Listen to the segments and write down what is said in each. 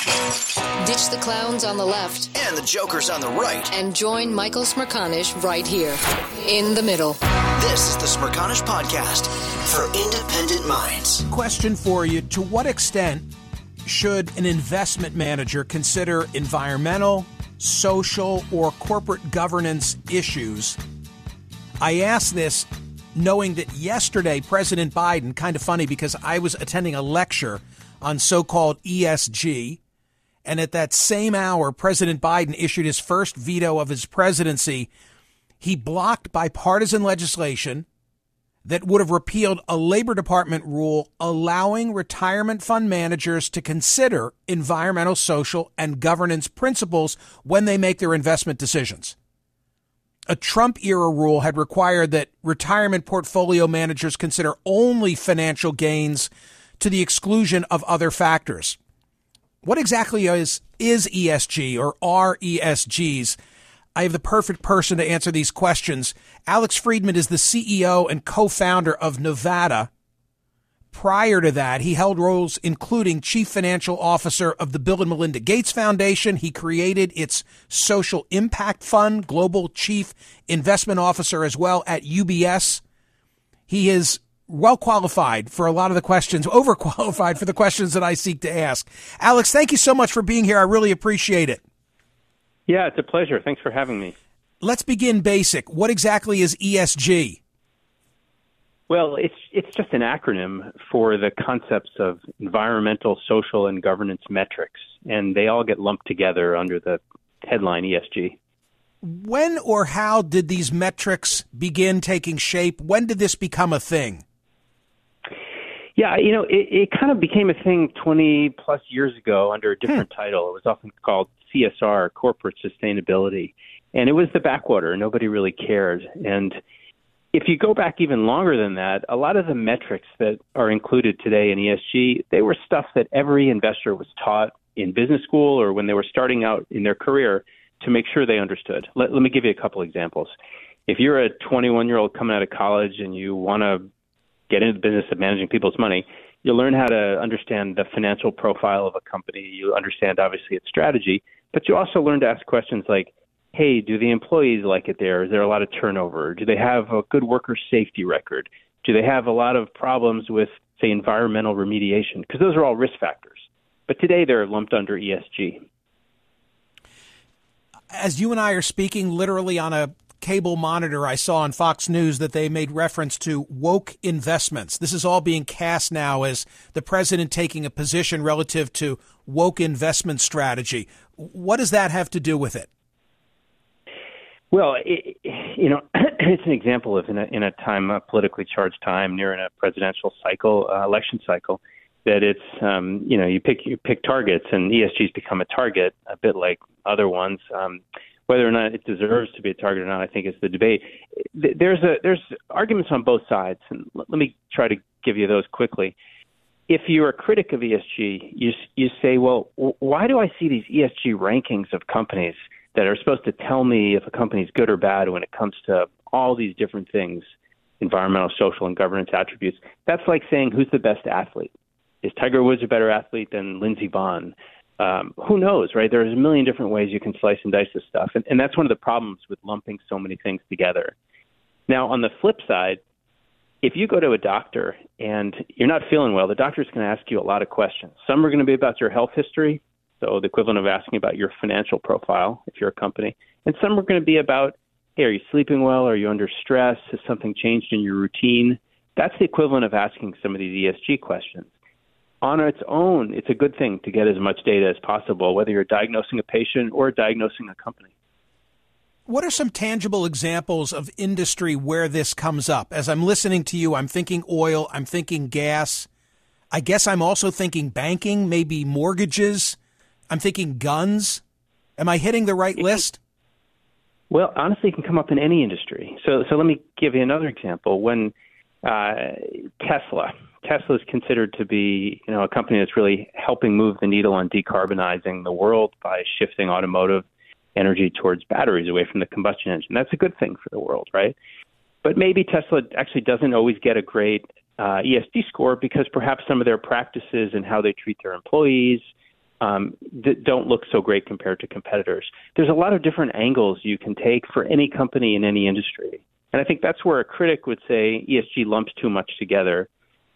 Ditch the clowns on the left and the jokers on the right. and join Michael Smerconish right here in the middle. This is the Smerconish Podcast for independent minds. Question for you To what extent should an investment manager consider environmental, social, or corporate governance issues? I ask this knowing that yesterday President Biden, kind of funny because I was attending a lecture on so called ESG. And at that same hour, President Biden issued his first veto of his presidency. He blocked bipartisan legislation that would have repealed a Labor Department rule allowing retirement fund managers to consider environmental, social, and governance principles when they make their investment decisions. A Trump era rule had required that retirement portfolio managers consider only financial gains to the exclusion of other factors. What exactly is, is ESG or are ESGs? I have the perfect person to answer these questions. Alex Friedman is the CEO and co-founder of Novata. Prior to that, he held roles including chief financial officer of the Bill and Melinda Gates Foundation. He created its social impact fund, global chief investment officer as well at UBS. He is well qualified for a lot of the questions, overqualified for the questions that I seek to ask. Alex, thank you so much for being here. I really appreciate it. Yeah, it's a pleasure. Thanks for having me. Let's begin basic. What exactly is ESG? Well, it's it's just an acronym for the concepts of environmental, social, and governance metrics, and they all get lumped together under the headline ESG. When or how did these metrics begin taking shape? When did this become a thing? Yeah, you know, it, it kind of became a thing 20 plus years ago under a different hmm. title. It was often called CSR, Corporate Sustainability, and it was the backwater. Nobody really cared. And if you go back even longer than that, a lot of the metrics that are included today in ESG, they were stuff that every investor was taught in business school or when they were starting out in their career to make sure they understood. Let, let me give you a couple examples. If you're a 21 year old coming out of college and you want to get into the business of managing people's money, you learn how to understand the financial profile of a company. You understand, obviously, its strategy, but you also learn to ask questions like, hey, do the employees like it there? Is there a lot of turnover? Do they have a good worker safety record? Do they have a lot of problems with, say, environmental remediation? Because those are all risk factors. But today they're lumped under ESG. As you and I are speaking literally on a cable monitor, I saw on Fox News that they made reference to woke investments. This is all being cast now as the president taking a position relative to woke investment strategy. What does that have to do with it? Well, it, you know, it's an example of in a, in a time, a politically charged time, near in a presidential cycle, uh, election cycle, that it's um, you know you pick you pick targets, and ESG's become a target, a bit like other ones. Um, whether or not it deserves to be a target or not, I think is the debate. There's a there's arguments on both sides, and let me try to give you those quickly. If you're a critic of ESG, you you say, well, why do I see these ESG rankings of companies that are supposed to tell me if a company's good or bad when it comes to all these different things, environmental, social, and governance attributes? That's like saying who's the best athlete. Is Tiger Woods a better athlete than Lindsey Vonn? Um, who knows, right? There's a million different ways you can slice and dice this stuff. And, and that's one of the problems with lumping so many things together. Now, on the flip side, if you go to a doctor and you're not feeling well, the doctor's going to ask you a lot of questions. Some are going to be about your health history, so the equivalent of asking about your financial profile if you're a company. And some are going to be about, hey, are you sleeping well? Are you under stress? Has something changed in your routine? That's the equivalent of asking some of these ESG questions. On its own, it's a good thing to get as much data as possible, whether you're diagnosing a patient or diagnosing a company. What are some tangible examples of industry where this comes up? As I'm listening to you, I'm thinking oil, I'm thinking gas. I guess I'm also thinking banking, maybe mortgages. I'm thinking guns. Am I hitting the right list? Well, honestly, it can come up in any industry. So, so let me give you another example. When uh, Tesla, Tesla is considered to be, you know, a company that's really helping move the needle on decarbonizing the world by shifting automotive energy towards batteries away from the combustion engine. That's a good thing for the world, right? But maybe Tesla actually doesn't always get a great uh, ESG score because perhaps some of their practices and how they treat their employees um, that don't look so great compared to competitors. There's a lot of different angles you can take for any company in any industry. And I think that's where a critic would say ESG lumps too much together,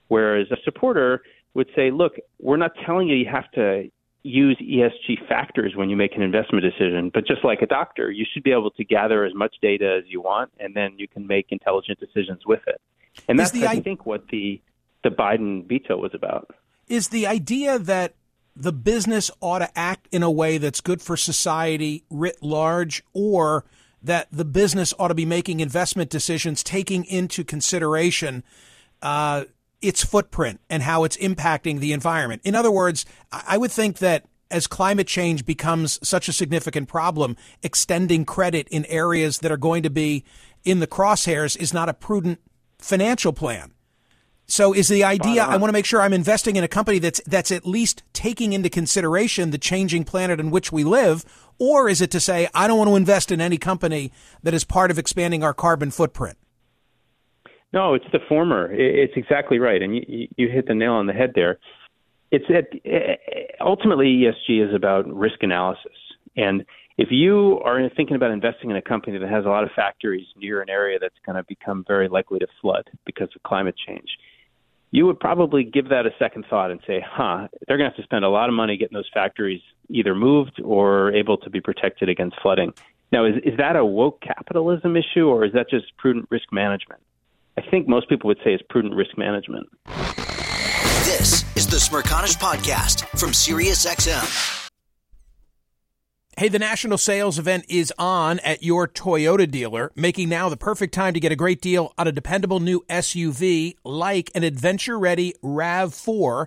whereas a supporter would say, look, we're not telling you you have to use ESG factors when you make an investment decision, but just like a doctor, you should be able to gather as much data as you want, and then you can make intelligent decisions with it. And that's, the, I think, what the the Biden veto was about. Is the idea that the business ought to act in a way that's good for society writ large, or that the business ought to be making investment decisions taking into consideration uh, its footprint and how it's impacting the environment. In other words, I would think that as climate change becomes such a significant problem, extending credit in areas that are going to be in the crosshairs is not a prudent financial plan. So is the idea I want to make sure I'm investing in a company that's that's at least taking into consideration the changing planet in which we live or is it to say I don't want to invest in any company that is part of expanding our carbon footprint? No, it's the former. It's exactly right and you you hit the nail on the head there. It's at, eh, eh, ultimately ESG is about risk analysis and if you are thinking about investing in a company that has a lot of factories near an area that's going to become very likely to flood because of climate change, you would probably give that a second thought and say, huh, they're going to have to spend a lot of money getting those factories either moved or able to be protected against flooding. Now, is, is that a woke capitalism issue or is that just prudent risk management? I think most people would say it's prudent risk management. This is the Smerconish Podcast from SiriusXM. Hey, the national sales event is on at your Toyota dealer, making now the perfect time to get a great deal on a dependable new SUV like an adventure ready RAV4.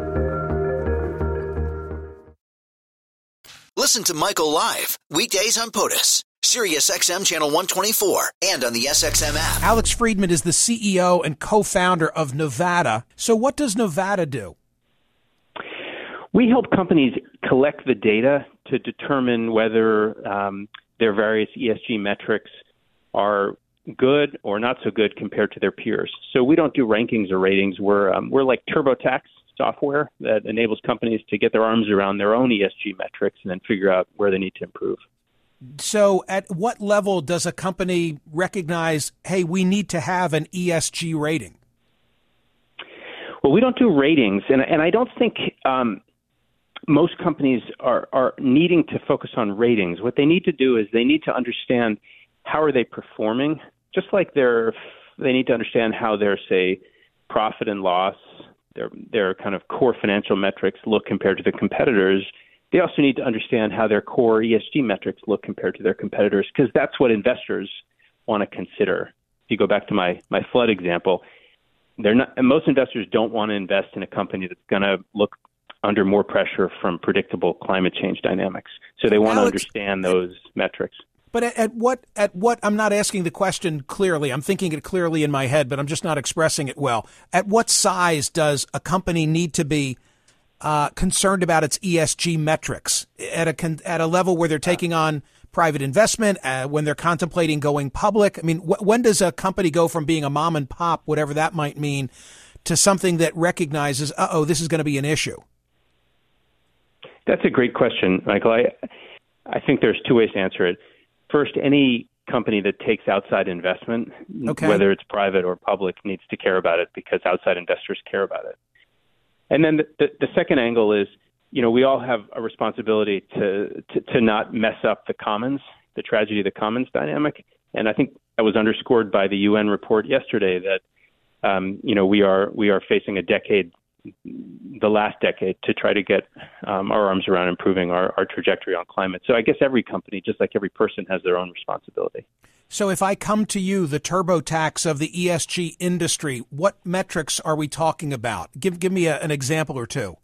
Listen to Michael live weekdays on POTUS, Sirius XM channel 124, and on the SXM app. Alex Friedman is the CEO and co-founder of Novata. So, what does Novata do? We help companies collect the data to determine whether um, their various ESG metrics are good or not so good compared to their peers. So we don't do rankings or ratings. We're um, we're like TurboTax software that enables companies to get their arms around their own ESG metrics and then figure out where they need to improve. So, at what level does a company recognize, hey, we need to have an ESG rating? Well, we don't do ratings, and, and I don't think um, most companies are are needing to focus on ratings. What they need to do is they need to understand how are they performing, just like they're they need to understand how their say profit and loss, their their kind of core financial metrics look compared to the competitors. They also need to understand how their core ESG metrics look compared to their competitors because that's what investors want to consider. If you go back to my my flood example, they're not most investors don't want to invest in a company that's going to look under more pressure from predictable climate change dynamics. So they want Alex, to understand those metrics. But at, at, what at what I'm not asking the question clearly. I'm thinking it clearly in my head, but I'm just not expressing it well. At what size does a company need to be uh, concerned about its ESG metrics at a at a level where they're taking on private investment uh, when they're contemplating going public? I mean, wh- when does a company go from being a mom and pop, whatever that might mean, to something that recognizes, uh oh, this is going to be an issue? That's a great question, Michael. I I think there's two ways to answer it. First, any company that takes outside investment, okay. whether it's private or public, needs to care about it because outside investors care about it. And then the, the, the second angle is, you know, we all have a responsibility to, to, to not mess up the commons, the tragedy of the commons dynamic. And I think that was underscored by the UN report yesterday that, um, you know, we are we are facing a decade the last decade to try to get um, our arms around improving our, our trajectory on climate. So I guess every company, just like every person, has their own responsibility. So if I come to you, the TurboTax of the ESG industry, what metrics are we talking about? Give give me a, an example or two.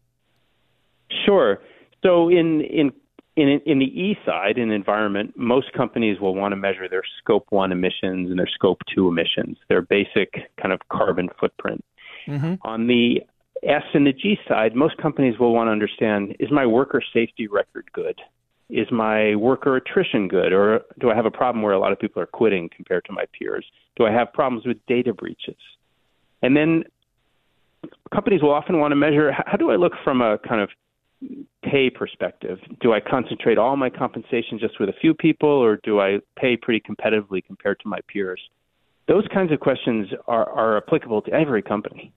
Sure. So in in in, in the E side, in environment, most companies will want to measure their scope one emissions and their scope two emissions, their basic kind of carbon footprint. Mm-hmm. On the S and the G side, most companies will want to understand is my worker safety record good? Is my worker attrition good? Or do I have a problem where a lot of people are quitting compared to my peers? Do I have problems with data breaches? And then companies will often want to measure how do I look from a kind of pay perspective? Do I concentrate all my compensation just with a few people, or do I pay pretty competitively compared to my peers? Those kinds of questions are, are applicable to every company.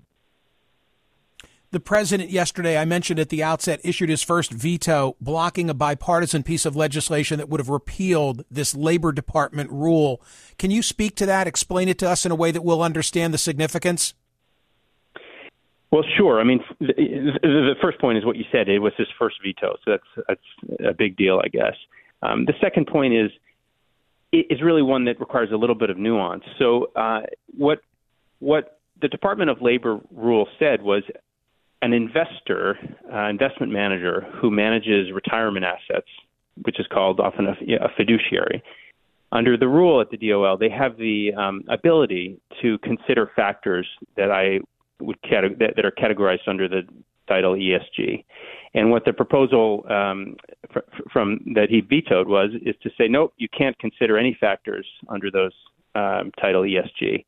The president yesterday, I mentioned at the outset, issued his first veto blocking a bipartisan piece of legislation that would have repealed this Labor Department rule. Can you speak to that? Explain it to us in a way that we'll understand the significance? Well, sure. I mean, the, first point is what you said. It was his first veto, so that's that's a big deal, I guess. Um, the second point is is really one that requires a little bit of nuance. So, uh, what what the Department of Labor rule said was an investor, uh, investment manager who manages retirement assets, which is called often a, a fiduciary. Under the rule at the DOL, they have the um, ability to consider factors that I would that, that, are categorized under the title ESG. And what the proposal um, fr- from that he vetoed was is to say, nope, you can't consider any factors under those um, title ESG.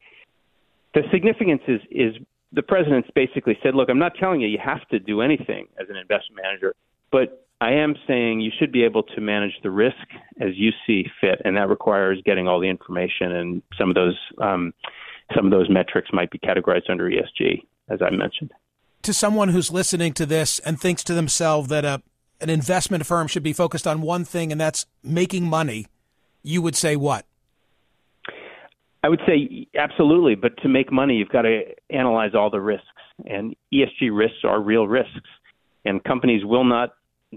The significance is is the president's basically said, look, I'm not telling you you have to do anything as an investment manager, but I am saying you should be able to manage the risk as you see fit, and that requires getting all the information. And some of those um, some of those metrics might be categorized under ESG, as I mentioned. To someone who's listening to this and thinks to themselves that a an investment firm should be focused on one thing, and that's making money, you would say what? I would say absolutely, but to make money, you've got to analyze all the risks, and ESG risks are real risks, and companies will not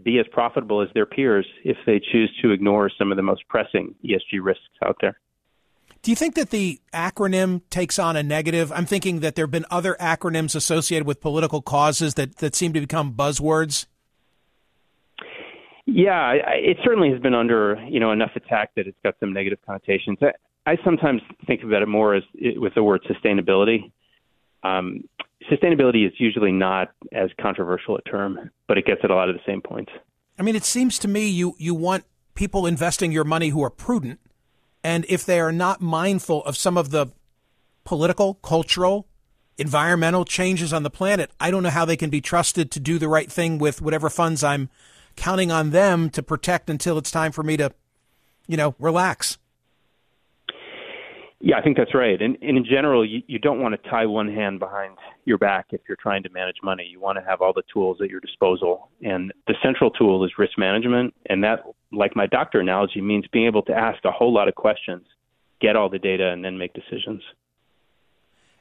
be as profitable as their peers if they choose to ignore some of the most pressing ESG risks out there. Do you think that the acronym takes on a negative? I'm thinking that there have been other acronyms associated with political causes that, that seem to become buzzwords. Yeah, it certainly has been under you know enough attack that it's got some negative connotations. I sometimes think about it more as with the word sustainability. Um, sustainability is usually not as controversial a term, but it gets at a lot of the same points. I mean, it seems to me you you want people investing your money who are prudent, and if they are not mindful of some of the political, cultural, environmental changes on the planet, I don't know how they can be trusted to do the right thing with whatever funds I'm counting on them to protect until it's time for me to, you know, relax. Yeah, I think that's right. And, and in general, you, you don't want to tie one hand behind your back if you're trying to manage money. You want to have all the tools at your disposal. And the central tool is risk management. And that, like my doctor analogy, means being able to ask a whole lot of questions, get all the data, and then make decisions.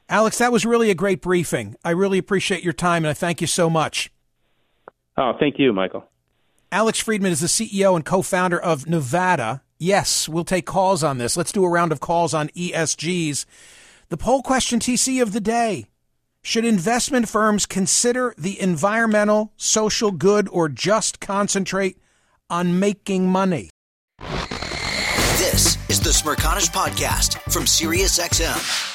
Alex, that was really a great briefing. I really appreciate your time, and I thank you so much. Oh, thank you, Michael. Alex Friedman is the CEO and co founder of Novata Yes, we'll take calls on this. Let's do a round of calls on ESGs. The poll question TC of the day. Should investment firms consider the environmental, social good, or just concentrate on making money? This is the Smerconish Podcast from SiriusXM.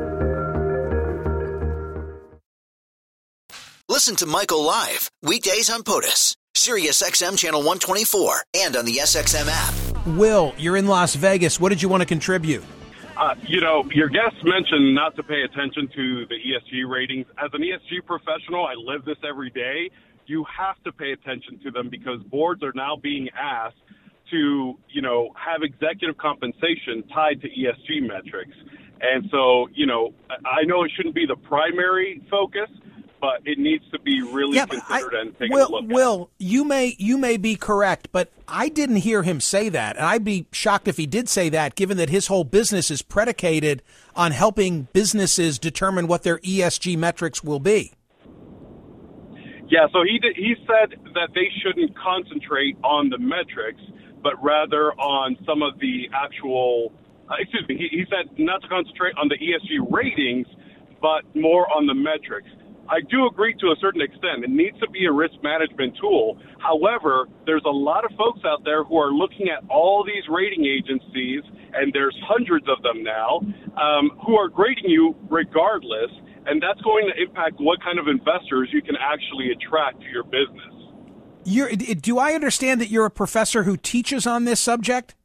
Listen to Michael live weekdays on POTUS, SiriusXM channel 124, and on the SXM app. Will, you're in Las Vegas. What did you want to contribute? Uh, you know, your guest mentioned not to pay attention to the ESG ratings. As an ESG professional, I live this every day. You have to pay attention to them because boards are now being asked to, you know, have executive compensation tied to ESG metrics. And so, you know, I know it shouldn't be the primary focus, but it needs to be really yeah, considered I, and taken Will, a look At. Will, you may you may be correct, but I didn't hear him say that, and I'd be shocked if he did say that, given that his whole business is predicated on helping businesses determine what their ESG metrics will be. Yeah, so he did, he said that they shouldn't concentrate on the metrics, but rather on some of the actual. Uh, excuse me. He, he said not to concentrate on the ESG ratings, but more on the metrics. I do agree to a certain extent. It needs to be a risk management tool. However, there's a lot of folks out there who are looking at all these rating agencies, and there's hundreds of them now, um, who are grading you regardless, and that's going to impact what kind of investors you can actually attract to your business. You're, do I understand that you're a professor who teaches on this subject?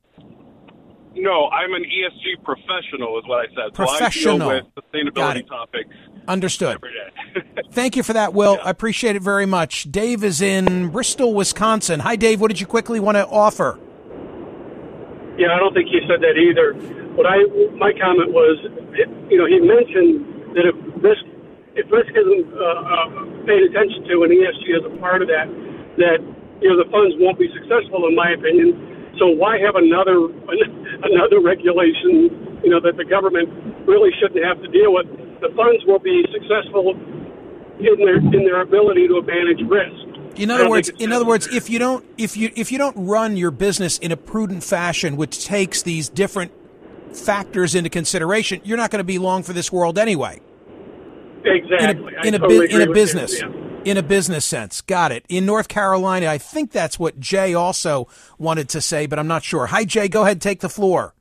No, I'm an ESG professional, is what I said. Professional. So I deal with sustainability topics. Understood. Thank you for that, Will. Yeah. I appreciate it very much. Dave is in Bristol, Wisconsin. Hi, Dave. What did you quickly want to offer? Yeah, I don't think he said that either. What I my comment was, you know, he mentioned that if risk if risk isn't uh, uh, paid attention to and ESG is a part of that, that you know the funds won't be successful, in my opinion so why have another another regulation? You know that the government really shouldn't have to deal with. The funds will be successful in their in their ability to manage risk. In other words, in other words, if you don't if you if you don't run your business in a prudent fashion, which takes these different factors into consideration, you're not going to be long for this world anyway. Exactly. In a, in a, totally in a business. You, yeah in a business sense. Got it. In North Carolina, I think that's what Jay also wanted to say, but I'm not sure. Hi, Jay. Go ahead, take the floor.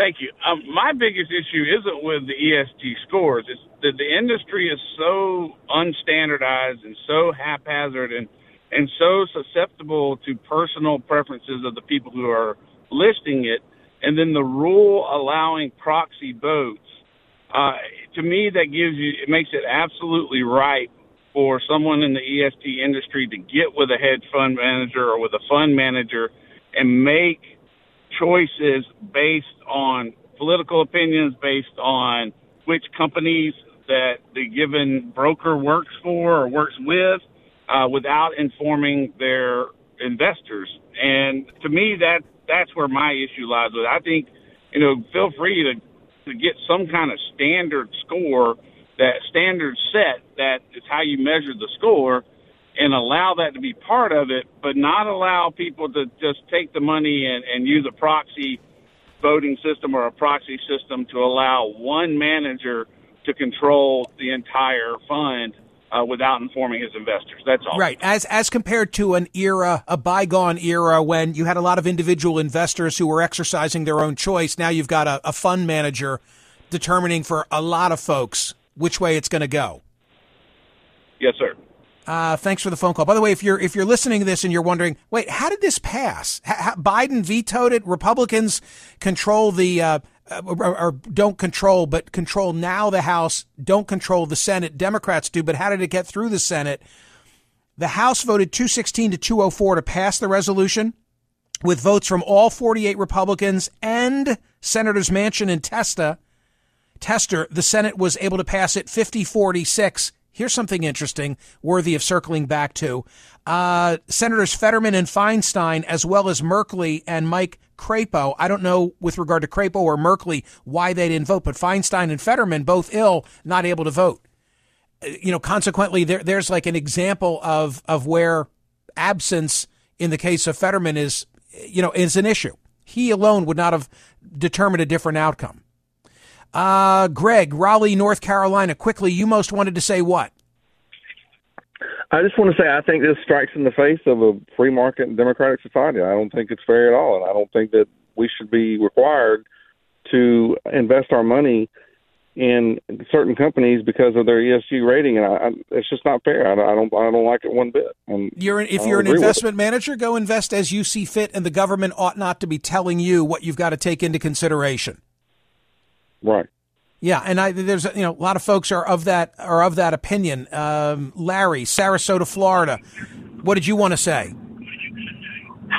Thank you. Um, my biggest issue isn't with the ESG scores. It's that the industry is so unstandardized and so haphazard and and so susceptible to personal preferences of the people who are listing it, and then the rule allowing proxy votes uh, to me, that gives you it makes it absolutely right for someone in the ESG industry to get with a hedge fund manager or with a fund manager and make choices based on political opinions, based on which companies that the given broker works for or works with, uh, without informing their investors. And to me, that that's where my issue lies with. It. I think, you know, feel free to to get some kind of standard score, that standard set that is how you measure the score, and allow that to be part of it, but not allow people to just take the money and, and use a proxy voting system or a proxy system to allow one manager to control the entire fund uh, without informing his investors. That's all. Right. As as compared to an era, a bygone era when you had a lot of individual investors who were exercising their own choice. Now you've got a, a fund manager determining for a lot of folks which way it's going to go. Yes, sir. Uh, thanks for the phone call. By the way, if you're if you're listening to this and you're wondering, wait, how did this pass? H- Biden vetoed it. Republicans control the uh, uh, or, or, don't control, but control now the House, don't control the Senate. Democrats do, but how did it get through the Senate? The House voted 216 to 204 to pass the resolution with votes from all 48 Republicans and Senators Manchin and Testa. Tester, the Senate was able to pass it 50 46. Here's something interesting, worthy of circling back to. Uh, Senators Fetterman and Feinstein, as well as Merkley and Mike Crapo. I don't know with regard to Crapo or Merkley why they didn't vote, but Feinstein and Fetterman both ill, not able to vote. Uh, you know, consequently, there, there's like an example of of where absence in the case of Fetterman is, you know, is an issue. He alone would not have determined a different outcome. Uh, Greg, Raleigh, North Carolina. Quickly, you most wanted to say what? I just want to say I think this strikes in the face of a free market and democratic society. I don't think it's fair at all, and I don't think that we should be required to invest our money in certain companies because of their ESG rating, and I, I, it's just not fair. I, I, don't, I don't like it one bit. And you're an, if you're an investment manager, go invest as you see fit, and the government ought not to be telling you what you've got to take into consideration. Right. Yeah, and I, there's you know a lot of folks are of that are of that opinion. Um, Larry, Sarasota, Florida. What did you want to say?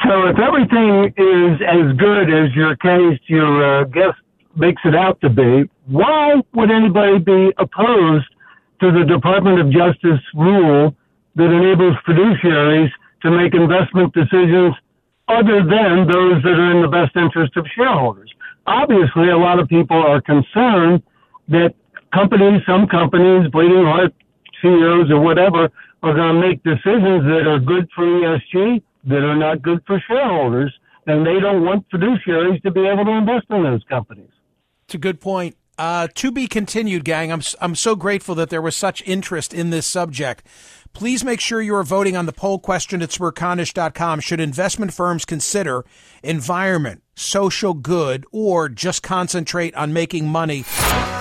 So, if everything is as good as your case, your uh, guest makes it out to be, why would anybody be opposed to the Department of Justice rule that enables fiduciaries to make investment decisions other than those that are in the best interest of shareholders? Obviously, a lot of people are concerned that companies, some companies, bleeding heart CEOs or whatever, are going to make decisions that are good for ESG, that are not good for shareholders, and they don't want fiduciaries to be able to invest in those companies. It's a good point. Uh, to be continued, gang. I'm I'm so grateful that there was such interest in this subject. Please make sure you are voting on the poll question at smerconish.com. Should investment firms consider environment, social good, or just concentrate on making money?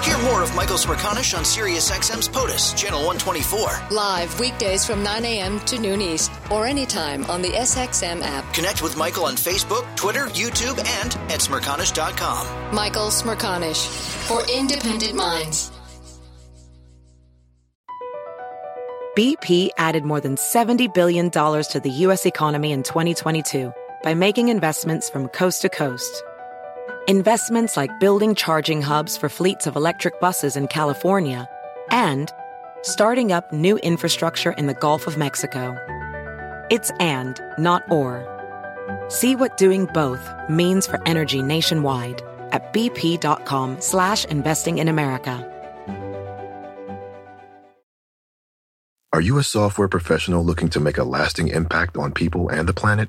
Hear more of Michael Smerconish on SiriusXM's POTUS, Channel 124. Live weekdays from 9 a.m. to noon East, or anytime on the SXM app. Connect with Michael on Facebook, Twitter, YouTube, and at smerconish.com. Michael Smerconish, for independent minds. BP added more than $70 billion to the U.S. economy in 2022 by making investments from coast to coast investments like building charging hubs for fleets of electric buses in California, and starting up new infrastructure in the Gulf of Mexico. It's and, not or. See what doing both means for energy nationwide at bp.com slash investing in America. Are you a software professional looking to make a lasting impact on people and the planet?